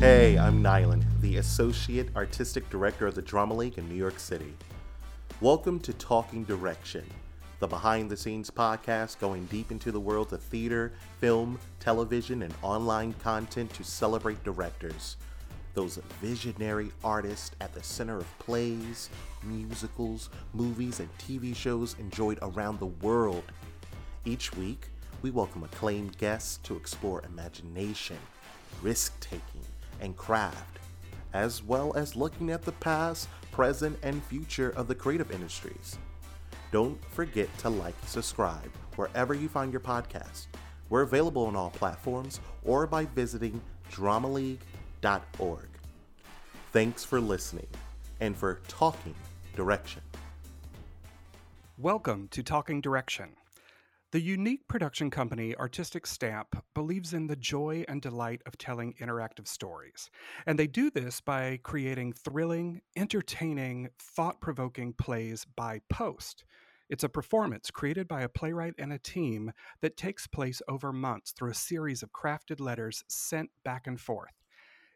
Hey, I'm Nylan, the Associate Artistic Director of the Drama League in New York City. Welcome to Talking Direction, the behind the scenes podcast going deep into the world of theater, film, television, and online content to celebrate directors. Those visionary artists at the center of plays, musicals, movies, and TV shows enjoyed around the world. Each week, we welcome acclaimed guests to explore imagination, risk taking, and craft, as well as looking at the past, present, and future of the creative industries. Don't forget to like subscribe wherever you find your podcast. We're available on all platforms or by visiting dramaleague.org. Thanks for listening and for talking direction. Welcome to Talking Direction. The unique production company Artistic Stamp believes in the joy and delight of telling interactive stories. And they do this by creating thrilling, entertaining, thought provoking plays by post. It's a performance created by a playwright and a team that takes place over months through a series of crafted letters sent back and forth.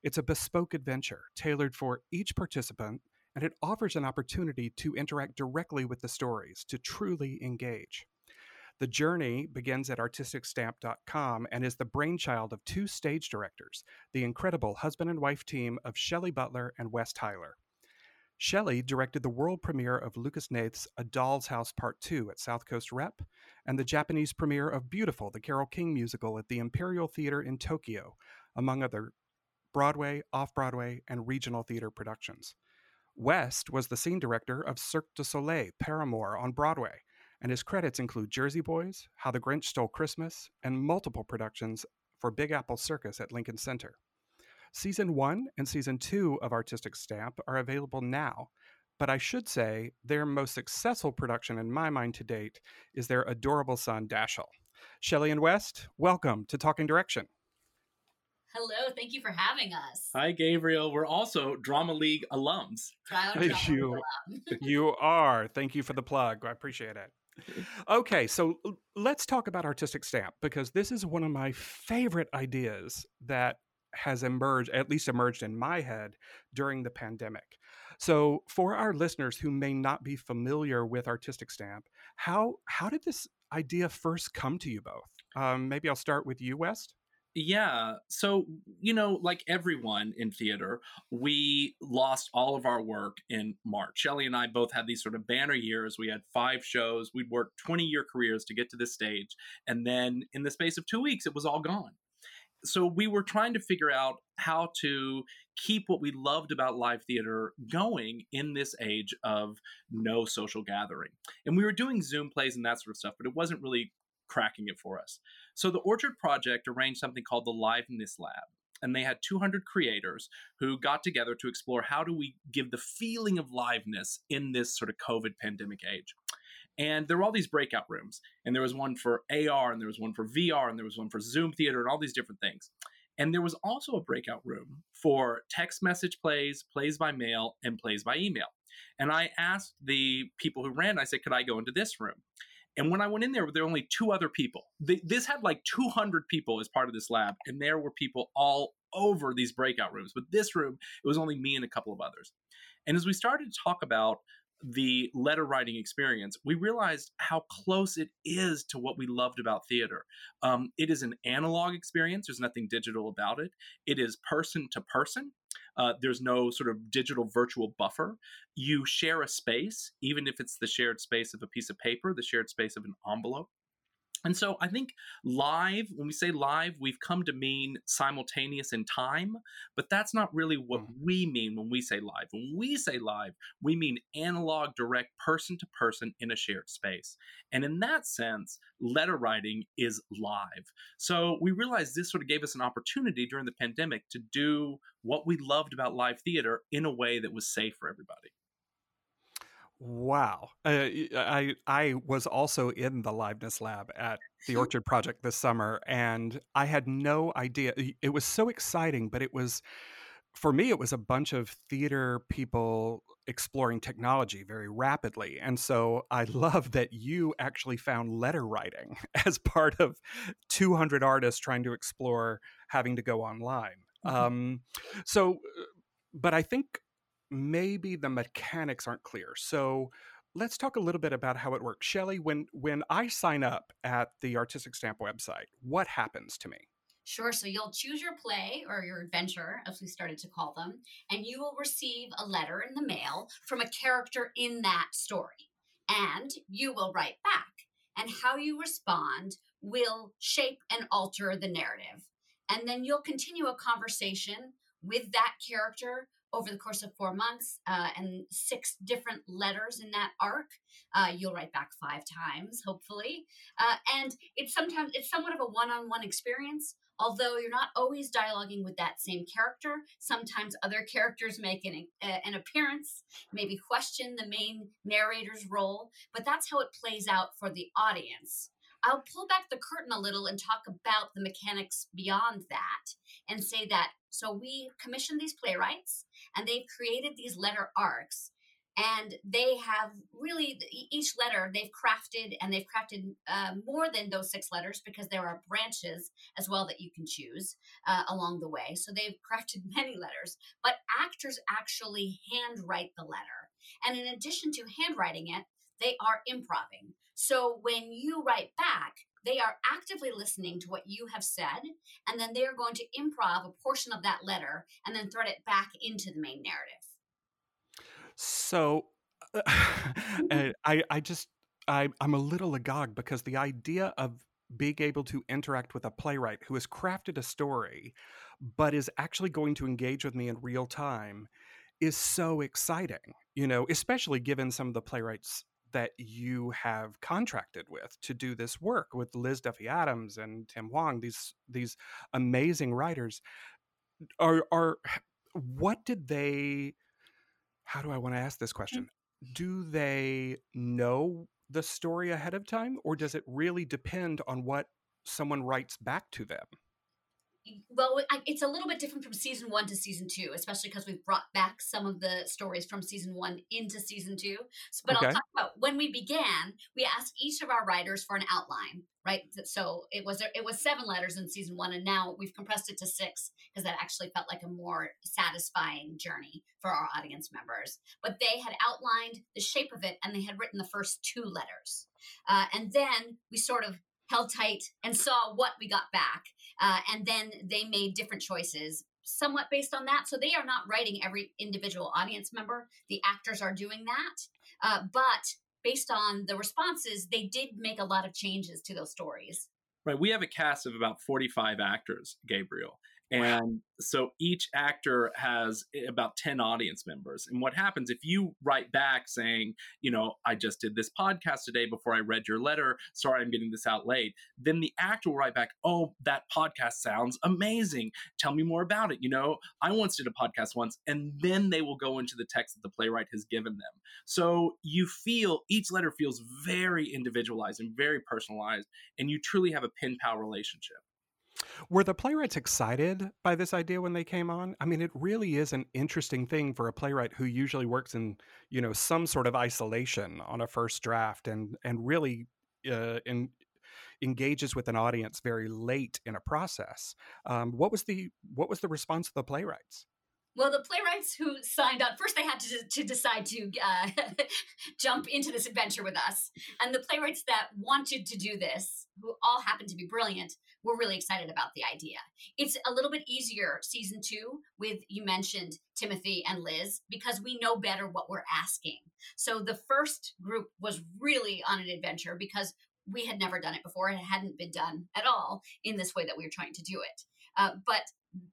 It's a bespoke adventure tailored for each participant, and it offers an opportunity to interact directly with the stories to truly engage. The journey begins at artisticstamp.com and is the brainchild of two stage directors, the incredible husband and wife team of Shelley Butler and Wes Tyler. Shelley directed the world premiere of Lucas Hnath's A Doll's House Part 2 at South Coast Rep and the Japanese premiere of Beautiful, the Carole King musical at the Imperial Theater in Tokyo, among other Broadway, off Broadway, and regional theater productions. Wes was the scene director of Cirque du Soleil Paramour on Broadway and his credits include Jersey Boys, How the Grinch Stole Christmas, and multiple productions for Big Apple Circus at Lincoln Center. Season 1 and Season 2 of Artistic Stamp are available now, but I should say their most successful production in my mind to date is their adorable son, Dashiell. Shelley and Wes, welcome to Talking Direction. Hello, thank you for having us. Hi, Gabriel. We're also Drama League alums. Drama you, you are. Thank you for the plug. I appreciate it. Okay, so let's talk about Artistic Stamp because this is one of my favorite ideas that has emerged, at least emerged in my head during the pandemic. So, for our listeners who may not be familiar with Artistic Stamp, how how did this idea first come to you both? Um, maybe I'll start with you, Wes. Yeah. So, you know, like everyone in theater, we lost all of our work in March. Shelley and I both had these sort of banner years. We had five shows. We'd worked 20 year careers to get to this stage. And then in the space of two weeks, it was all gone. So we were trying to figure out how to keep what we loved about live theater going in this age of no social gathering. And we were doing Zoom plays and that sort of stuff, but it wasn't really cracking it for us. So the Orchard Project arranged something called the Liveness Lab. And they had 200 creators who got together to explore how do we give the feeling of liveness in this sort of COVID pandemic age. And there were all these breakout rooms, and there was one for AR, and there was one for VR, and there was one for Zoom theater, and all these different things. And there was also a breakout room for text message plays, plays by mail, and plays by email. And I asked the people who ran, I said, could I go into this room? And when I went in there, there were only two other people. This had like 200 people as part of this lab, and there were people all over these breakout rooms. But this room, it was only me and a couple of others. And as we started to talk about the letter writing experience, we realized how close it is to what we loved about theater. Um, it is an analog experience, there's nothing digital about it. It is person to person. Uh, there's no sort of digital virtual buffer. You share a space, even if it's the shared space of a piece of paper, the shared space of an envelope. And so I think live, when we say live, we've come to mean simultaneous in time, but that's not really what mm. we mean when we say live. When we say live, we mean analog, direct, person to person in a shared space. And in that sense, letter writing is live. So we realized this sort of gave us an opportunity during the pandemic to do what we loved about live theater in a way that was safe for everybody. Wow. Uh, I I was also in the Liveness Lab at the Orchard Project this summer, and I had no idea. It was so exciting, but it was, for me, it was a bunch of theater people exploring technology very rapidly. And so I love that you actually found letter writing as part of 200 artists trying to explore having to go online. Um, so, uh, but I think maybe the mechanics aren't clear. So let's talk a little bit about how it works. Shelley, when when I sign up at the Artistic Stamp website, what happens to me? Sure. So you'll choose your play or your adventure, as we started to call them, and you will receive a letter in the mail from a character in that story. And you will write back. And how you respond will shape and alter the narrative. And then you'll continue a conversation with that character over the course of four months uh, and six different letters in that arc. Uh, you'll write back five times, hopefully. Uh, and it's sometimes it's somewhat of a one-on-one experience. Although you're not always dialoguing with that same character, sometimes other characters make an, uh, an appearance, maybe question the main narrator's role, but that's how it plays out for the audience. I'll pull back the curtain a little and talk about the mechanics beyond that and say that so we commissioned these playwrights and they've created these letter arcs and they have really each letter they've crafted and they've crafted uh, more than those six letters because there are branches as well that you can choose uh, along the way. So they've crafted many letters but actors actually handwrite the letter. And in addition to handwriting it they are improving so when you write back they are actively listening to what you have said and then they are going to improv a portion of that letter and then thread it back into the main narrative. So uh, I, I just, I, I'm a little agog because the idea of being able to interact with a playwright who has crafted a story, but is actually going to engage with me in real time is so exciting, you know, especially given some of the playwrights that you have contracted with to do this work with Liz Duffy Adams and Tim Huang, these these amazing writers. Are are what did they how do I want to ask this mm. question? Do they know the story ahead of time, or does it really depend on what someone writes back to them? Well it's a little bit different from season one to season two especially because we've brought back some of the stories from season one into season two. But okay. i'll talk about when we began we asked each of our writers for an outline right? So it was it was seven letters in season one and now we've compressed it to six because that actually felt like a more satisfying journey for our audience members. But they had outlined the shape of it and they had written the first two letters. Uh, and then we sort of held tight and saw what we got back uh, and then they made different choices somewhat based on that. So they are not writing every individual audience member. The actors are doing that. Uh, but based on the responses, they did make a lot of changes to those stories. Right. We have a cast of about 45 actors, Gabriel. And so each actor has eh, about 10 audience members. And what happens if you write back saying, you know, I just did this podcast today before I read your letter. Sorry, I'm getting this out late. Then the actor will write back, oh, that podcast sounds amazing. Tell me more about it. You know, I once did a podcast once. And then they will go into the text that the playwright has given them. So you feel each letter feels very individualized and very personalized. And you truly have a pin pal relationship. Were the playwrights excited by this idea when they came on? I mean, it really is an interesting thing for a playwright who usually works in, you know, some sort of isolation on a first draft and and really uh, in, engages with an audience very late in a process. Um, what was the what was the response of the playwrights? Well, the playwrights who signed up first, they had to, to decide to uh, jump into this adventure with us. And the playwrights that wanted to do this, who all happened to be brilliant, we're really excited about the idea. It's a little bit easier season two with you mentioned Timothy and Liz because we know better what we're asking. So the first group was really on an adventure because we had never done it before. It hadn't been done at all in this way that we were trying to do it. Uh, but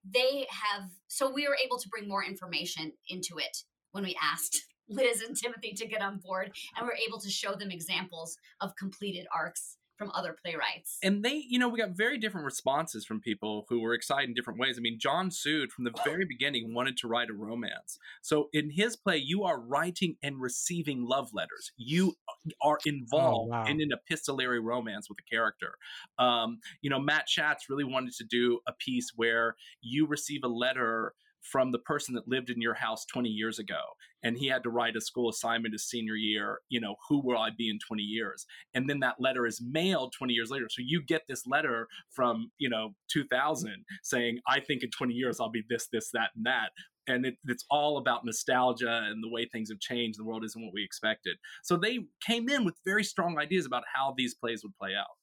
they have, so we were able to bring more information into it when we asked Liz and Timothy to get on board, and we're able to show them examples of completed arcs from other playwrights. And they, you know, we got very different responses from people who were excited in different ways. I mean, John Sood from the very beginning wanted to write a romance. So in his play, you are writing and receiving love letters. You are involved oh, wow. in an epistolary romance with a character. Um, you know, Matt Schatz really wanted to do a piece where you receive a letter from the person that lived in your house 20 years ago and he had to write a school assignment his senior year you know who will i be in 20 years? And then that letter is mailed 20 years later. So you get this letter from you know 2000 saying i think in 20 years i'll be this this that and that. And it, it's all about nostalgia and the way things have changed the world isn't what we expected. So they came in with very strong ideas about how these plays would play out.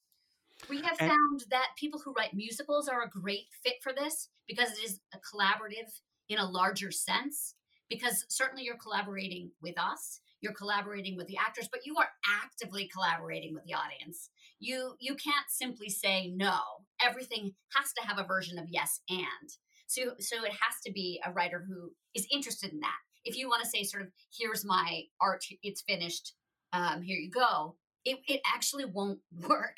We have and, found that people who write musicals are a great fit for this because it is a collaborative in a larger sense because certainly you're collaborating with us you're collaborating with the actors but you are actively collaborating with the audience. You you can't simply say no. Everything has to have a version of yes and. So so it has to be a writer who is interested in that. If you want to say sort of here's my art it's finished um, here you go it, it actually won't work.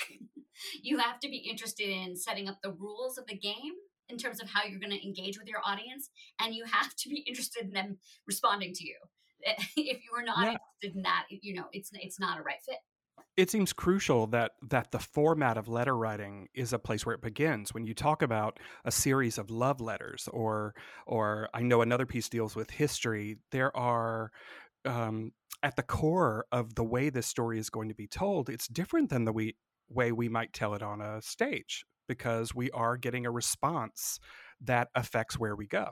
You have to be interested in setting up the rules of the game in terms of how you're going to engage with your audience and you have to be interested in them responding to you. If you are not yeah. interested in that you know it's it's not a right fit. It seems crucial that that the format of letter writing is a place where it begins. When you talk about a series of love letters or or i know another piece deals with history there are um, at the core of the way this story is going to be told it's different than the we, way we might tell it on a stage because we are getting a response that affects where we go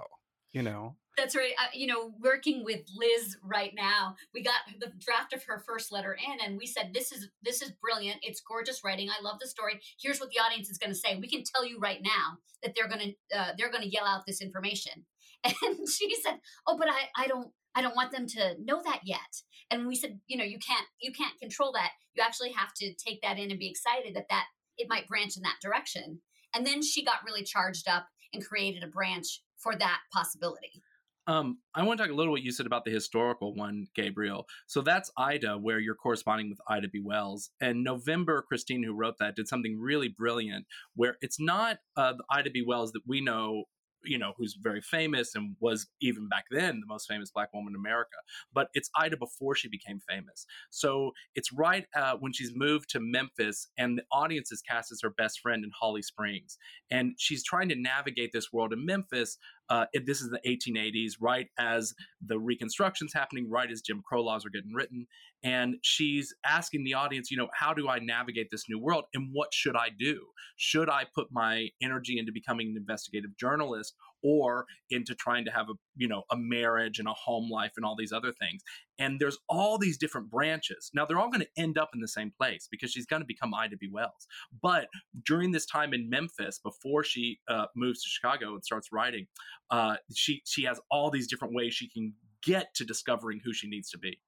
you know? That's right uh, you know working with liz right now we got the draft of her first letter in and we said this is this is brilliant it's gorgeous writing i love the story here's what the audience is going to say we can tell you right now that they're going to uh, they're going to yell out this information. And she said oh but i i don't i don't want them to know that yet. And we said you know you can't you can't control that you actually have to take that in and be excited that that it might branch in that direction. And then she got really charged up and created a branch for that possibility. Um, I want to talk a little what you said about the historical one, Gabriel. So that's Ida, where you're corresponding with Ida B. Wells. And November, Christine, who wrote that, did something really brilliant, where it's not uh, the Ida B. Wells that we know you know, who's very famous and was even back then the most famous black woman in America. But it's Ida before she became famous. So it's right uh, when she's moved to Memphis and the audience is cast as her best friend in Holly Springs. And she's trying to navigate this world in Memphis uh, it, this is the 1880s, right as the Reconstruction's happening, right as Jim Crow laws are getting written. And she's asking the audience, you know, how do I navigate this new world and what should I do? Should I put my energy into becoming an investigative journalist or into trying to have a you know a marriage and a home life and all these other things. And there's all these different branches. Now they're all going to end up in the same place because she's going to become ida b wells. But during this time in memphis before she uh, moves to chicago and starts writing uh, she she has all these different ways she can get to discovering who she needs to be.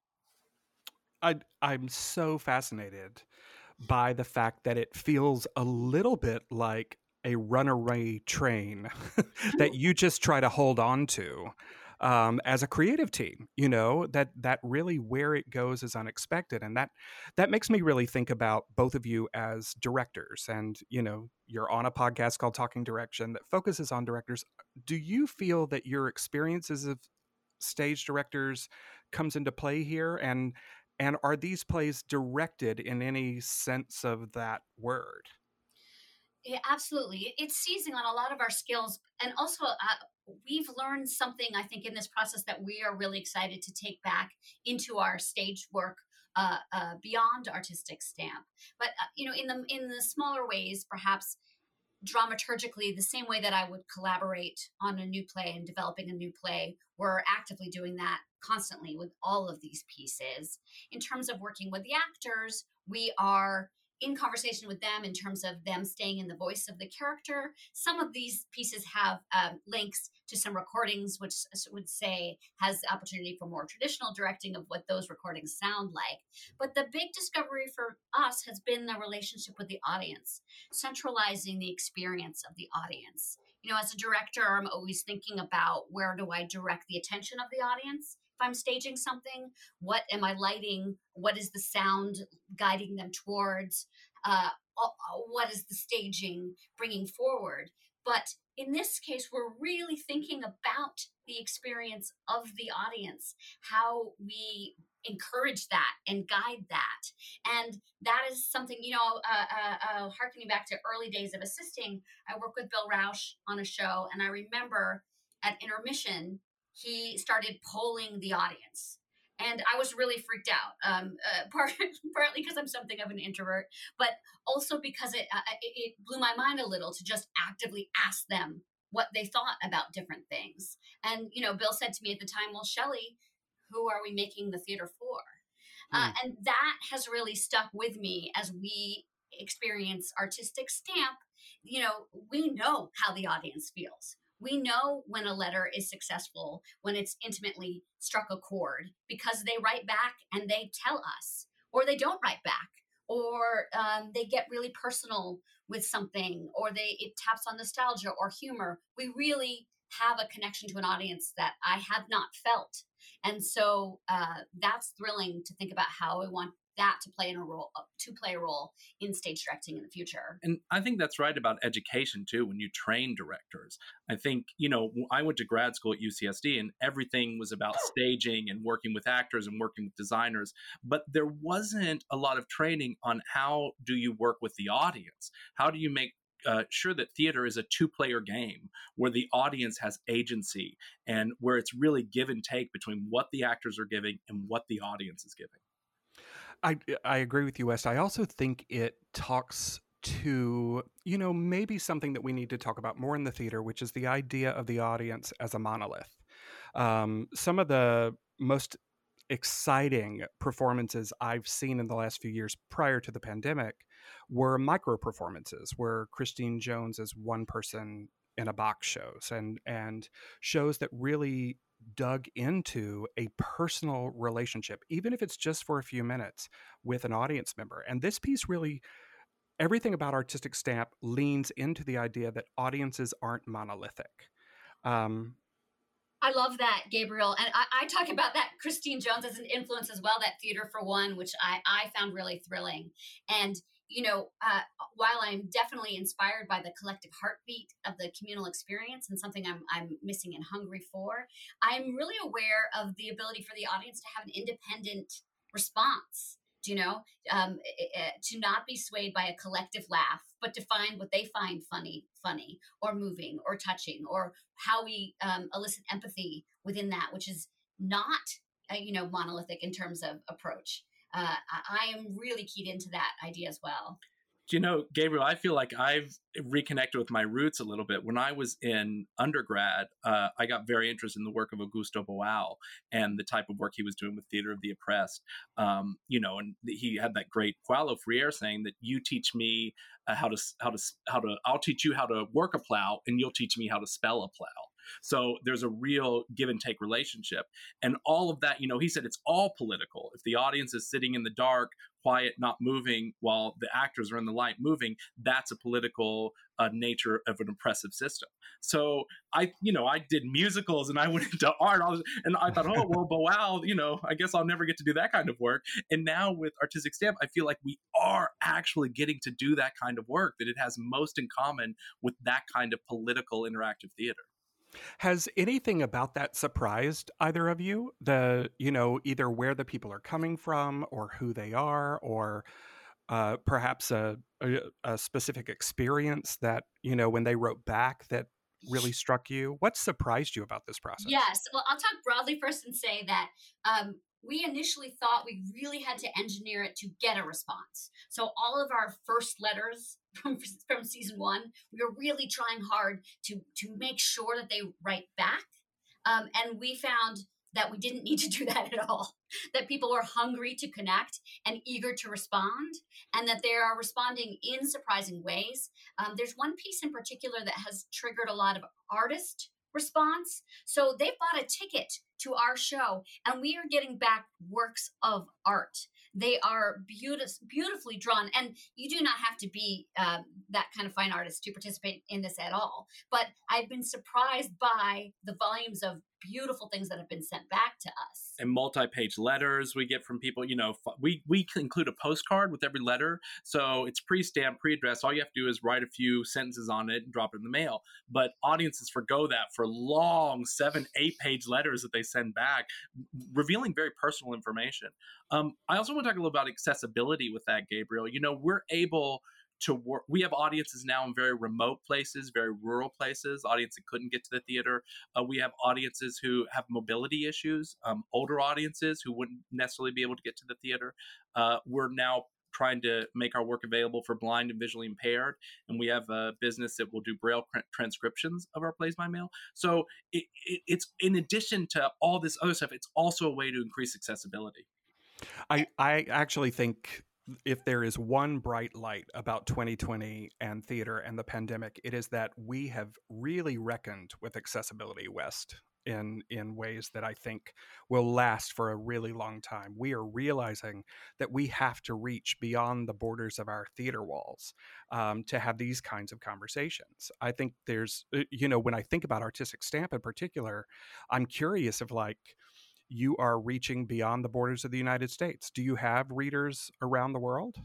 I, i'm so fascinated by the fact that it feels a little bit like a runaway train that you just try to hold on to um, as a creative team you know that that really where it goes is unexpected and that that makes me really think about both of you as directors and you know you're on a podcast called talking direction that focuses on directors. Do you feel that your experiences of stage directors comes into play here and and are these plays directed in any sense of that word yeah, absolutely. It's seizing on a lot of our skills. And also, uh, we've learned something, I think, in this process that we are really excited to take back into our stage work uh, uh, beyond artistic stamp. But, uh, you know, in the, in the smaller ways, perhaps dramaturgically, the same way that I would collaborate on a new play and developing a new play, we're actively doing that constantly with all of these pieces. In terms of working with the actors, we are in conversation with them in terms of them staying in the voice of the character. Some of these pieces have um, links to some recordings, which would say has the opportunity for more traditional directing of what those recordings sound like. But the big discovery for us has been the relationship with the audience, centralizing the experience of the audience. You know, as a director, I'm always thinking about where do I direct the attention of the audience I'm staging something, what am I lighting? What is the sound guiding them towards? Uh, what is the staging bringing forward? But in this case, we're really thinking about the experience of the audience, how we encourage that and guide that. And that is something, you know, uh, uh, uh, harkening back to early days of assisting, I worked with Bill Rauch on a show, and I remember at intermission, he started polling the audience. And I was really freaked out, um, uh, part, partly because I'm something of an introvert, but also because it, uh, it, it blew my mind a little to just actively ask them what they thought about different things. And, you know, Bill said to me at the time, well, Shelley, who are we making the theater for? Uh, hmm. and that has really stuck with me as we experience artistic stamp. You know, we know how the audience feels. We know when a letter is successful, when it's intimately struck a chord, because they write back and they tell us, or they don't write back, or um, they get really personal with something, or they it taps on nostalgia or humor. We really have a connection to an audience that I have not felt and so uh, that's thrilling to think about how we want that to play in a role uh, to play a role in stage directing in the future. And i think that's right about education too when you train directors. I think you know i went to grad school at ucsd and everything was about staging and working with actors and working with designers but there wasn't a lot of training on how do you work with the audience? How do you make uh, sure that theater is a two player game where the audience has agency and where it's really give and take between what the actors are giving and what the audience is giving. I, I agree with you, Wes. I also think it talks to, you know, maybe something that we need to talk about more in the theater, which is the idea of the audience as a monolith. Um, some of the most exciting performances I've seen in the last few years prior to the pandemic were micro performances where Christine Jones is one person in a box shows and and shows that really dug into a personal relationship even if it's just for a few minutes with an audience member and this piece really everything about artistic stamp leans into the idea that audiences aren't monolithic um, I love that, Gabriel. And I, I, talk about that Christine Jones as an influence as well, that Theater for One, which I, I found really thrilling. And you know, uh, while I'm definitely inspired by the collective heartbeat of the communal experience and something I'm, I'm missing and hungry for, I'm really aware of the ability for the audience to have an independent response. You know, um, to not be swayed by a collective laugh, but to find what they find funny, funny, or moving, or touching, or how we um, elicit empathy within that, which is not, uh, you know, monolithic in terms of approach uh, I am really keyed into that idea as well. Do You know, Gabriel, I feel like I've reconnected with my roots a little bit. When I was in undergrad, uh, I got very interested in the work of Augusto Boal and the type of work he was doing with Theater of the Oppressed. Um, you know, and he had that great Paulo Freire saying that you teach me uh, how to how to how to I'll teach you how to work a plow, and you'll teach me how to spell a plow. So there's a real give and take relationship. And all of that, you know, he said it's all political. If the audience is sitting in the dark, quiet, not moving, while the actors are in the light moving, that's a political uh, nature of an oppressive system. So I, you know, I did musicals and I went into art, and I thought, oh well, but wow, you know, I guess I'll never get to do that kind of work. And now with artistic stamp, I feel like we are actually getting to do that kind of work. That it has most in common with that kind of political interactive theater. Has anything about that surprised either of you? The, you know, either where the people are coming from or who they are or uh, perhaps a, a, a specific experience that, you know, when they wrote back that really struck you? What surprised you about this process? Yes. Well, I'll talk broadly first and say that um, we initially thought we really had to engineer it to get a response. So all of our first letters from from season one. We were really trying hard to to make sure that they write back, um, and we found that we didn't need to do that at all. That people were hungry to connect and eager to respond, and that they are responding in surprising ways. Um, there's one piece in particular that has triggered a lot of artist response. So they bought a ticket to our show, and we are getting back works of art they are beautiful, beautifully drawn, and you do not have to be uh, that kind of fine artist to participate in this at all. But I've been surprised by the volumes of beautiful things that have been sent back to us. And multi-page letters we get from people. You know, we we include a postcard with every letter, so it's pre-stamped, pre-addressed. All you have to do is write a few sentences on it and drop it in the mail. But audiences forgo that for long seven, eight-page letters that they send back, revealing very personal information. Um, I also want to talk a little about accessibility with that, Gabriel. You know, we're able to work. We have audiences now in very remote places, very rural places, audiences that couldn't get to the theater. Uh, we have audiences who have mobility issues, um, older audiences who wouldn't necessarily be able to get to the theater. Uh, we're now trying to make our work available for blind and visually impaired. And we have a business that will do braille transcriptions of our plays by mail. So it, it, it's in addition to all this other stuff, it's also a way to increase accessibility. I, I actually think if there is one bright light about 2020 and theater and the pandemic, it is that we have really reckoned with accessibility wes in in ways that I think will last for a really long time. We are realizing that we have to reach beyond the borders of our theater walls um, to have these kinds of conversations. I think there's, uh, you know, when I think about artistic stamp in particular, I'm curious of like you are reaching beyond the borders of the United States. Do you have readers around the world?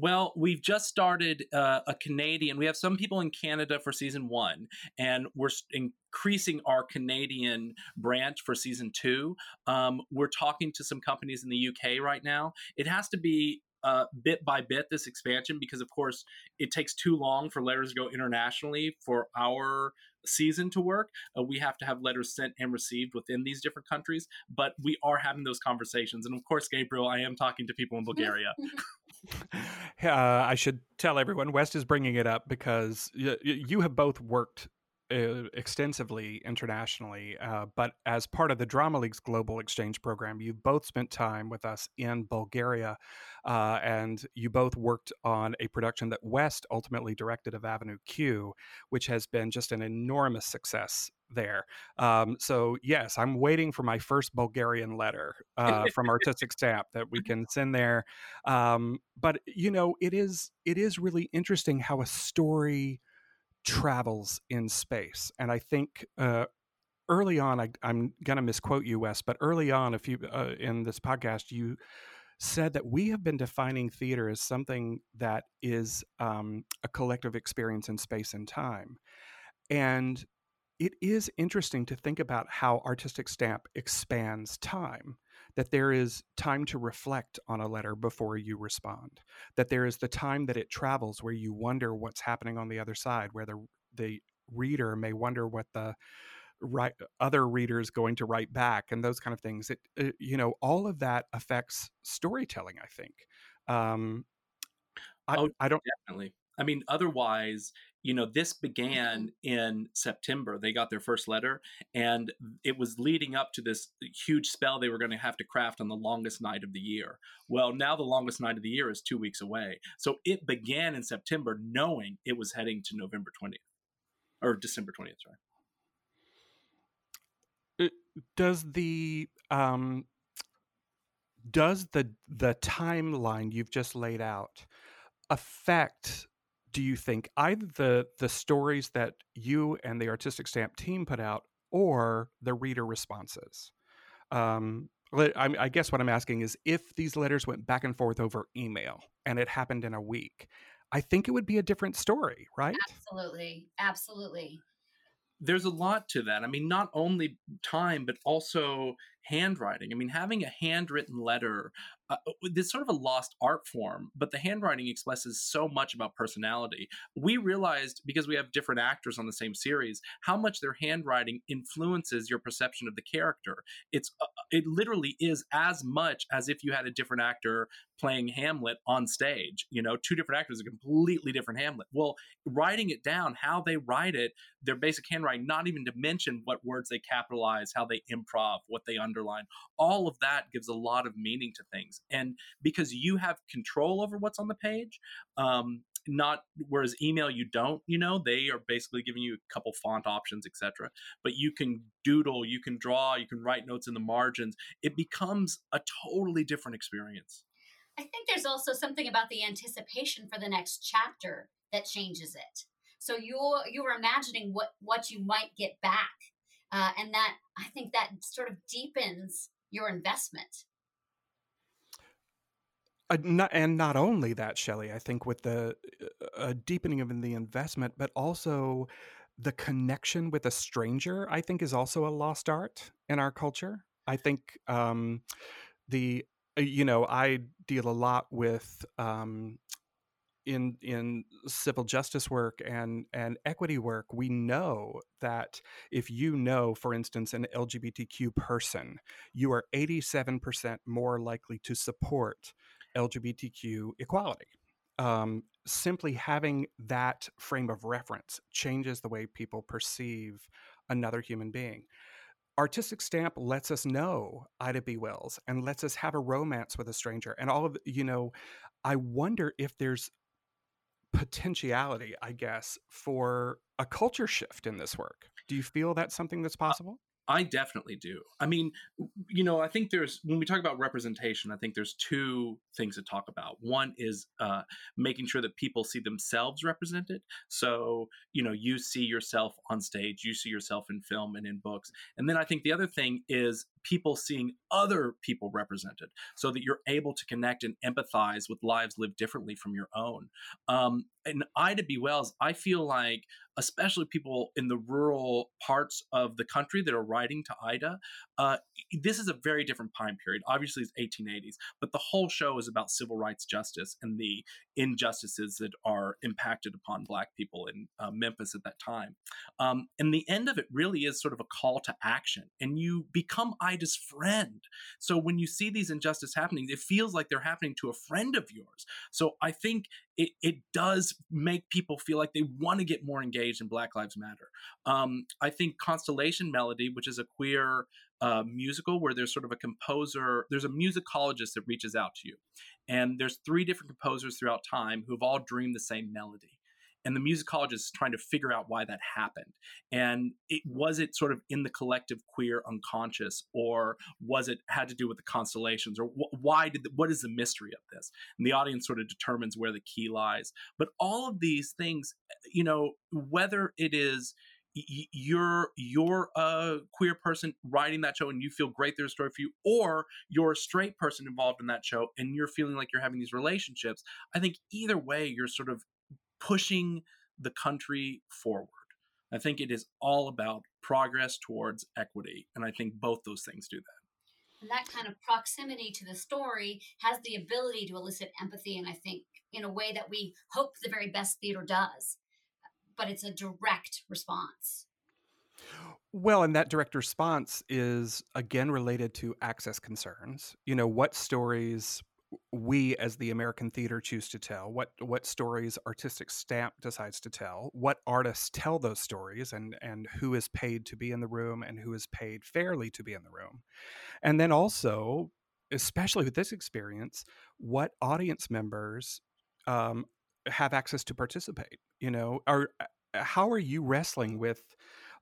Well, we've just started uh, a Canadian. We have some people in Canada for season one, and we're increasing our Canadian branch for season two. Um, we're talking to some companies in the UK right now. It has to be uh, bit by bit this expansion because, of course, it takes too long for letters to go internationally for our season to work. Uh, we have to have letters sent and received within these different countries, but we are having those conversations. And of course, Gabriel, I am talking to people in Bulgaria. uh, I should tell everyone, Wes is bringing it up because y- you have both worked uh, extensively internationally, uh, but as part of the Drama League's global exchange program, you both spent time with us in Bulgaria, uh, and you both worked on a production that Wes ultimately directed of Avenue Q, which has been just an enormous success there. Um, so yes, I'm waiting for my first Bulgarian letter uh, from Artistic Stamp that we can send there. Um, but you know, it is it is really interesting how a story travels in space. And I think uh, early on, I, am going to misquote you, Wes, but early on, if you uh, in this podcast, you said that we have been defining theater as something that is um, a collective experience in space and time. And it is interesting to think about how artistic stamp expands time that there is time to reflect on a letter before you respond, that there is the time that it travels where you wonder what's happening on the other side, where the, the reader may wonder what the right other readers going to write back and those kind of things. It, it you know all of that affects storytelling i think. Um I, oh, I don't definitely. I mean otherwise you know this began in september they got their first letter and it was leading up to this huge spell they were going to have to craft on the longest night of the year. Well now the longest night of the year is two weeks away so it began in september knowing it was heading to november 20th or december 20th sorry. Does the um does the the timeline you've just laid out affect do you think either the the stories that you and the artistic stamp team put out or the reader responses? Um, I, I guess what i'm asking is if these letters went back and forth over email and it happened in a week i think it would be a different story right? Absolutely absolutely. There's a lot to that. I mean, not only time, but also handwriting. I mean, having a handwritten letter uh, uh this sort of a lost art form, but the handwriting expresses so much about personality. We realized because we have different actors on the same series how much their handwriting influences your perception of the character. It's uh, uh, it literally is as much as if you had a different actor playing Hamlet on stage. You know, two different actors, a completely different Hamlet. Well, writing it down, how they write it, their basic handwriting, not even to mention what words they capitalize, how they improv, what they underline, all of that gives a lot of meaning to things. And because you have control over what's on the page um, not whereas email you don't you know they are basically giving you a couple font options etc but you can doodle you can draw you can write notes in the margins. It becomes a totally different experience. I think there's also something about the anticipation for the next chapter that changes it. So you're you're imagining what what you might get back uh, and that i think that sort of deepens your investment uh, not, and not only that, Shelley, I think with the uh, uh, deepening of the investment, but also the connection with a stranger, I think is also a lost art in our culture. I think um, the, uh, you know, I deal a lot with um, in in civil justice work and and equity work we know that if you know for instance an lgbtq person you are 87% more likely to support lgbtq equality. Um, simply having that frame of reference changes the way people perceive another human being. Artistic stamp lets us know ida b. Wells and lets us have a romance with a stranger and all of you know i wonder if there's potentiality, I guess, for a culture shift in this work. Do you feel that's something that's uh, possible? I definitely do. I mean, you know, I think there's when we talk about representation, I think there's two things to talk about. One is uh, making sure that people see themselves represented. So, you know, you see yourself on stage, you see yourself in film and in books, and then I think the other thing is people seeing other people represented, so that you're able to connect and empathize with lives lived differently from your own. Um, and Ida B. Wells, I feel like especially people in the rural parts of the country that are writing to Ida, uh, this is a very different time period. Obviously, it's 1880s, but the whole show is about civil rights justice and the injustices that are impacted upon Black people in uh, Memphis at that time. Um, and the end of it really is sort of a call to action, and you become Ida's friend. So when you see these injustices happening, it feels like they're happening to a friend of yours. So I think it, it does make people feel like they want to get more engaged in Black Lives Matter. Um, I think Constellation Melody, which is a queer uh, musical where there's sort of a composer, there's a musicologist that reaches out to you. And there's three different composers throughout time who have all dreamed the same melody. And the musicologist is trying to figure out why that happened. And it was it sort of in the collective queer unconscious or was it had to do with the constellations or wh- why did the, what is the mystery of this? And the audience sort of determines where the key lies. But all of these things you know whether it is you're you're a queer person writing that show and you feel great there's a story for you or you're a straight person involved in that show and you're feeling like you're having these relationships i think either way you're sort of pushing the country forward. I think it is all about progress towards equity. And I think both those things do that. And that kind of proximity to the story has the ability to elicit empathy. And I think in a way that we hope the very best theater does, but it's a direct response. Well, and that direct response is again related to access concerns. You know, what stories we as the American theater choose to tell, what what stories artistic stamp decides to tell, what artists tell those stories and and who is paid to be in the room and who is paid fairly to be in the room. And then also, especially with this experience, what audience members um, have access to participate. You know, are how are you wrestling with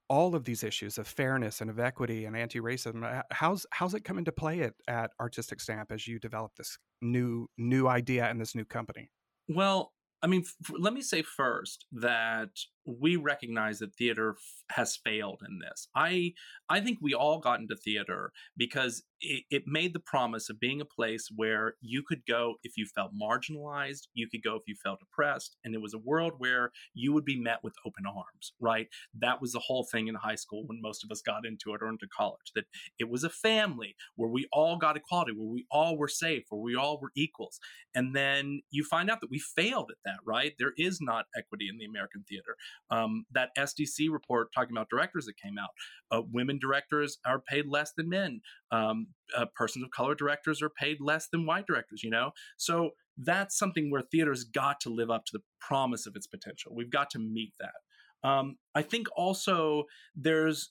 all of these issues of fairness and of equity and anti-racism? Uh, how's how's it come into play at, at artistic stamp as you develop this new new idea and this new company? Well i mean f- let me say first that we recognize that theater f- has failed in this. I I think we all got into theater because it, it, made the promise of being a place where you could go if you felt marginalized, you could go if you felt oppressed, and it was a world where you would be met with open arms. Right? That was the whole thing in high school when most of us got into it or into college. That it was a family where we all got equality, where we all were safe, where we all were equals. And then you find out that we failed at that. Right? There is not equity in the American theater. Um, that SDC report talking about directors that came out, uh, women directors are paid less than men. Um, uh, persons of color directors are paid less than white directors. You know, so that's something where theater's got to live up to the promise of its potential. We've got to meet that. Um, I think also there's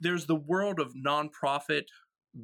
there's the world of nonprofit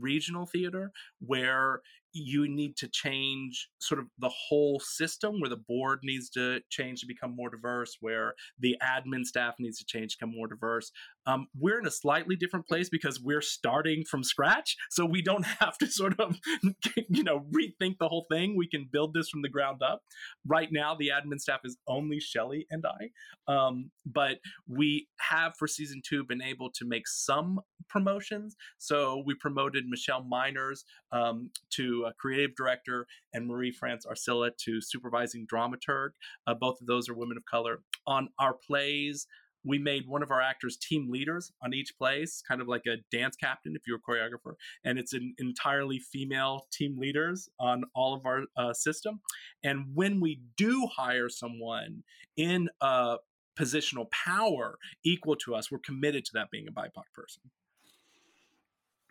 regional theater where you need to change sort of the whole system where the board needs to change to become more diverse where the admin staff needs to change to become more diverse um, we're in a slightly different place because we're starting from scratch so we don't have to sort of you know rethink the whole thing we can build this from the ground up right now the admin staff is only shelley and i um, but we have for season two been able to make some promotions so we promoted michelle miners um, to creative director, and Marie France Arcilla to supervising dramaturg. Uh, both of those are women of color. On our plays, we made one of our actors team leaders on each place, kind of like a dance captain if you're a choreographer. And it's an entirely female team leaders on all of our uh, system. And when we do hire someone in a positional power equal to us, we're committed to that being a BIPOC person.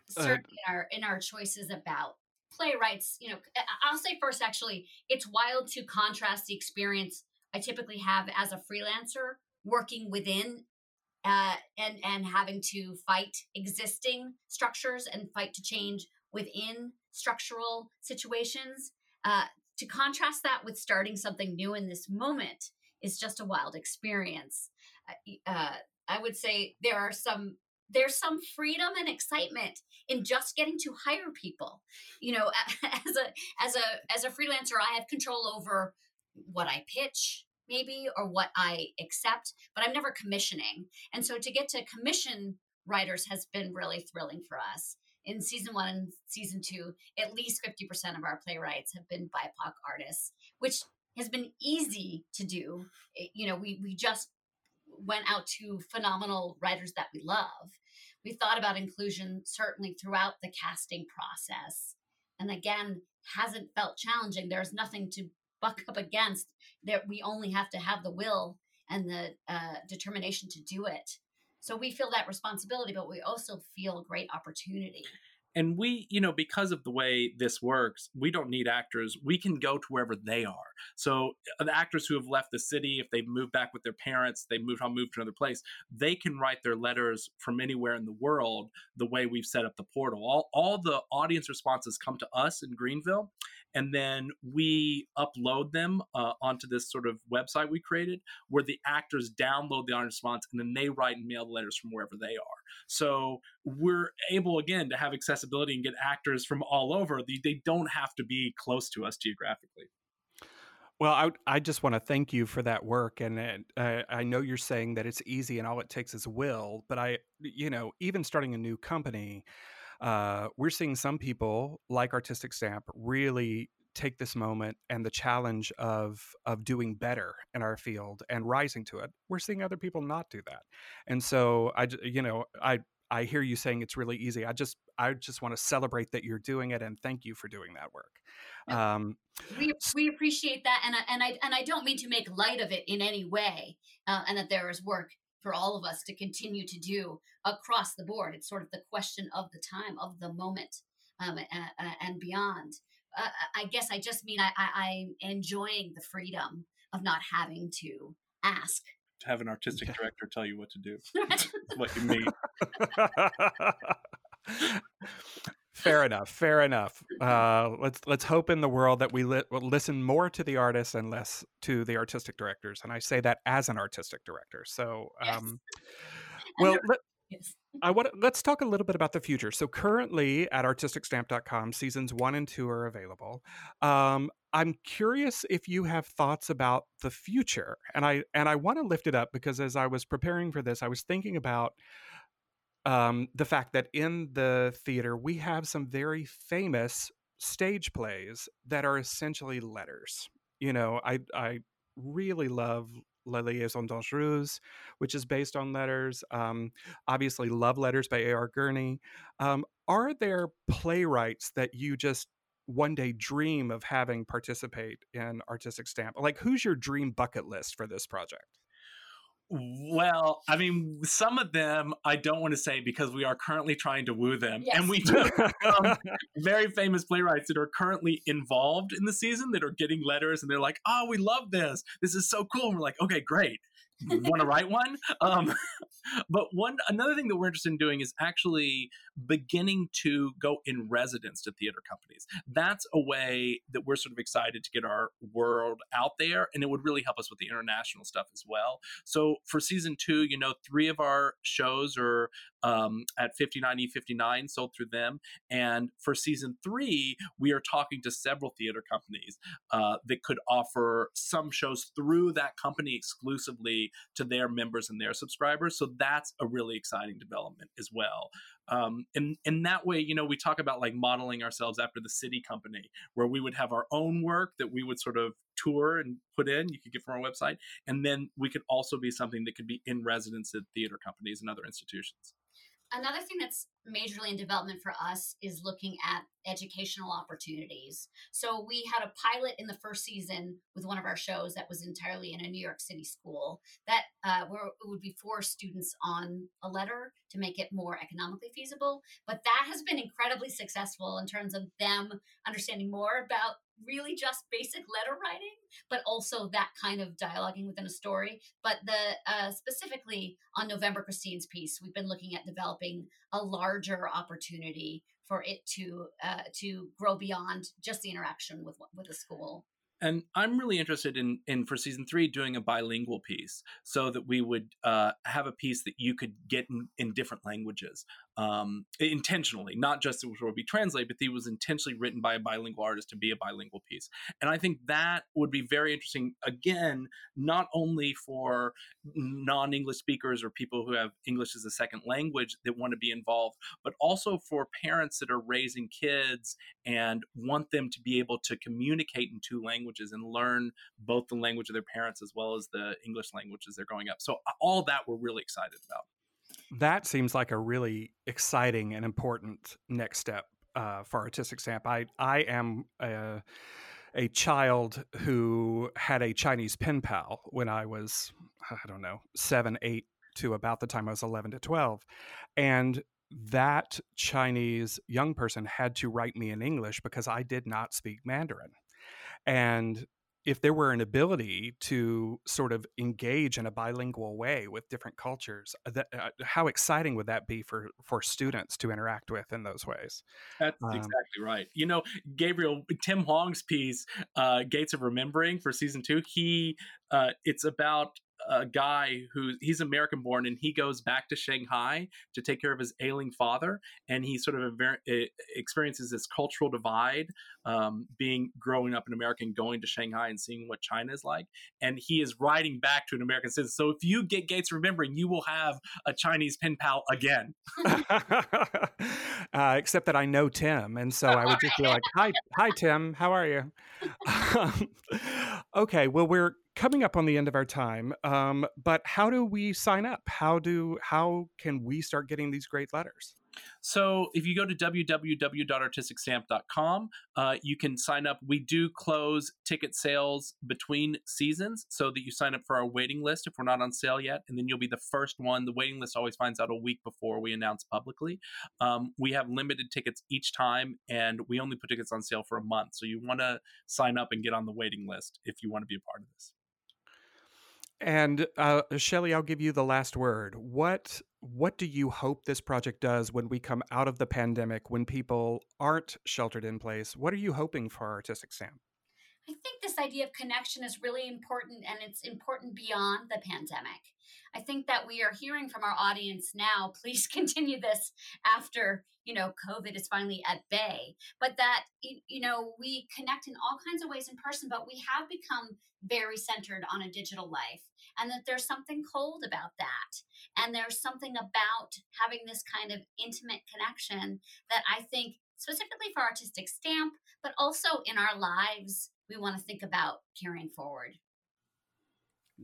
Certainly, uh, in our in our choices about playwrights, you know, I'll say first, actually, it's wild to contrast the experience I typically have as a freelancer working within uh, and and having to fight existing structures and fight to change within structural situations. Uh, to contrast that with starting something new in this moment is just a wild experience. Uh, uh I would say there are some there's some freedom and excitement in just getting to hire people you know as a as a as a freelancer i have control over what i pitch maybe or what i accept but i'm never commissioning and so to get to commission writers has been really thrilling for us in season one and season two at least 50% of our playwrights have been bipoc artists which has been easy to do eh, you know we we just went out to phenomenal writers that we love we thought about inclusion certainly throughout the casting process. And again, hasn't felt challenging. There's nothing to buck up against. that we only have to have the will and the uh, determination to do it. So we feel that responsibility, but we also feel great opportunity and we you know because of the way this works we don't need actors we can go to wherever they are so uh, the actors who have left the city if they've moved back with their parents they moved on moved to another place they can write their letters from anywhere in the world the way we've set up the portal all, all the audience responses come to us in greenville and then we upload them uh, onto this sort of website we created where the actors download the audience response and then they write and mail the letters from wherever they are so we're able again to have accessibility and get actors from all over they, don't have to be close to us geographically well, I, I just want to thank you for that work, and uh, I know you're saying that it's easy and all it takes is will. But I, you know, even starting a new company, uh, we're seeing some people like Artistic Stamp really take this moment and the challenge of of doing better in our field and rising to it. We're seeing other people not do that. And so i you know i i hear you saying it's really easy. I just i just want to celebrate that you're doing it and thank you for doing that work. Um, we, we appreciate that and I, and I and I don't mean to make light of it in any way uh, and that there is work for all of us to continue to do across the board. It's sort of the question of the time, of the moment, um, and, and, beyond. Uh, I guess I just mean I, I, I'm enjoying the freedom of not having to ask. To have an artistic director tell you what to do. what you mean. fair enough. Fair enough. Uh, let's let's hope in the world that we li- listen more to the artists and less to the artistic directors. And I say that as an artistic director. So, um, yes. well, let, yes. I want let's talk a little bit about the future. So currently at artisticstamp.com, seasons one and two are available. Um, I'm curious if you have thoughts about the future, and I and I want to lift it up because as I was preparing for this, I was thinking about um, the fact that in the theater we have some very famous stage plays that are essentially letters. You know, I I really love Les Liaisons Dangereuses, which is based on letters. Um, obviously, Love Letters by A.R. Gurney. Um, are there playwrights that you just one day dream of having participate in Artistic Stamp? Like, who's your dream bucket list for this project? Well, I mean, some of them I don't want to say because we are currently trying to woo them, yes. and we do um, very famous playwrights that are currently involved in the season that are getting letters, and they're like, "Oh, we love this. This is so cool." And we're like, "Okay, great want to write one? Um, but one another thing that we're interested in doing is actually beginning to go in residence to theater companies. That's a way that we're sort of excited to get our world out there and it would really help us with the international stuff as well. So for season two you know three of our shows are um, at 59e59 sold through them and for season three we are talking to several theater companies uh, that could offer some shows through that company exclusively to their members and their subscribers. So that's a really exciting development as well. Um, and in that way, you know, we talk about like modeling ourselves after the city company, where we would have our own work that we would sort of tour and put in. You could get from our website, and then we could also be something that could be in residence at theater companies and other institutions. Another thing that's majorly in development for us is looking at educational opportunities. So we had a pilot in the first season with one of our shows that was entirely in a New York City school that uh, where it would be for students on a letter to make it more economically feasible. But that has been incredibly successful in terms of them understanding more about really just basic letter writing, but also that kind of dialoguing within a story. But the uh, specifically on November Christine's piece, we've been looking at developing a larger opportunity for it to uh, to grow beyond just the interaction with with the school. And I'm really interested in in for season three doing a bilingual piece, so that we would uh, have a piece that you could get in, in different languages um, intentionally, not just it would be translated, but it was intentionally written by a bilingual artist to be a bilingual piece. And I think that would be very interesting. Again, not only for non-English speakers or people who have English as a second language that want to be involved, but also for parents that are raising kids and want them to be able to communicate in two languages and learn both the language of their parents as well as the English language as they're growing up. So all that we're really excited about. That seems like a really exciting and important next step uh, for Artistic Stamp. I I am a, a child who had a Chinese pen pal when I was I don't know seven, eight to about the time I was eleven to twelve, and that Chinese young person had to write me in English because I did not speak Mandarin. And if there were an ability to sort of engage in a bilingual way with different cultures, uh, that, uh, how exciting would that be for for students to interact with in those ways? That's um, exactly right. You know, Gabriel Tim Huang's piece, uh, "Gates of Remembering" for season two, he uh, it's about a guy who he's American born and he goes back to Shanghai to take care of his ailing father, and he sort of experiences this cultural divide, um, being growing up in America and going to Shanghai and seeing what China is like, and he is writing back to an American citizen. So if you get Gates remembering, you will have a Chinese pen pal again. uh, except that I know Tim, and so I would just be like, "Hi, hi, Tim, how are you?" Um, okay, well we're coming up on the end of our time um, but how do we sign up how do how can we start getting these great letters so if you go to www.artisticstamp.com, uh, you can sign up. We do close ticket sales between seasons so that you sign up for our waiting list if we're not on sale yet, and then you'll be the first one. The waiting list always finds out a week before we announce publicly. Um, we have limited tickets each time, and we only put tickets on sale for a month. So you want to sign up and get on the waiting list if you want to be a part of this. And uh, Shelley, I'll give you the last word. What what do you hope this project does when we come out of the pandemic, when people aren't sheltered in place? What are you hoping for Artistic Stamp? I think this idea of connection is really important and it's important beyond the pandemic. I think that we are hearing from our audience now, please continue this after, you know, COVID is finally at bay, but that, you know, we connect in all kinds of ways in person, but we have become very centered on a digital life and that there's something cold about that. And there's something about having this kind of intimate connection that I think specifically for artistic stamp, but also in our lives, we want to think about carrying forward.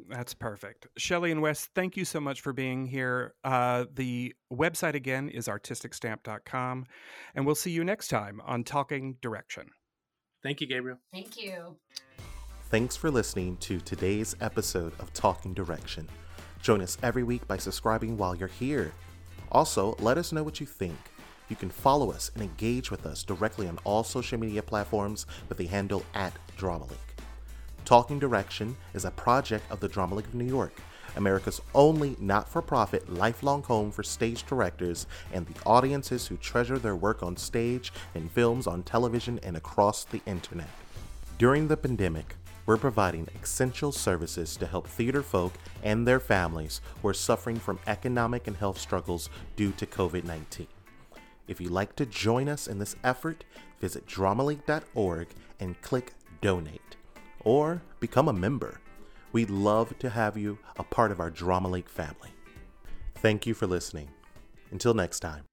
That's perfect. Shelley and Wes, thank you so much for being here. Uh, the website again is artisticstamp.com, and we'll see you next time on Talking Direction. Thank you, Gabriel. Thank you. Thanks for listening to today's episode of Talking Direction. Join us every week by subscribing while you're here. Also, let us know what you think. You can follow us and engage with us directly on all social media platforms with the handle at DramaLeague. Talking Direction is a project of the Drama League of New York, America's only not for profit lifelong home for stage directors and the audiences who treasure their work on stage, in films, on television, and across the internet. During the pandemic, we're providing essential services to help theater folk and their families who are suffering from economic and health struggles due to COVID 19. If you'd like to join us in this effort, visit dramaleague.org and click Donate or become a member. We'd love to have you a part of our Drama League family. Thank you for listening. Until next time.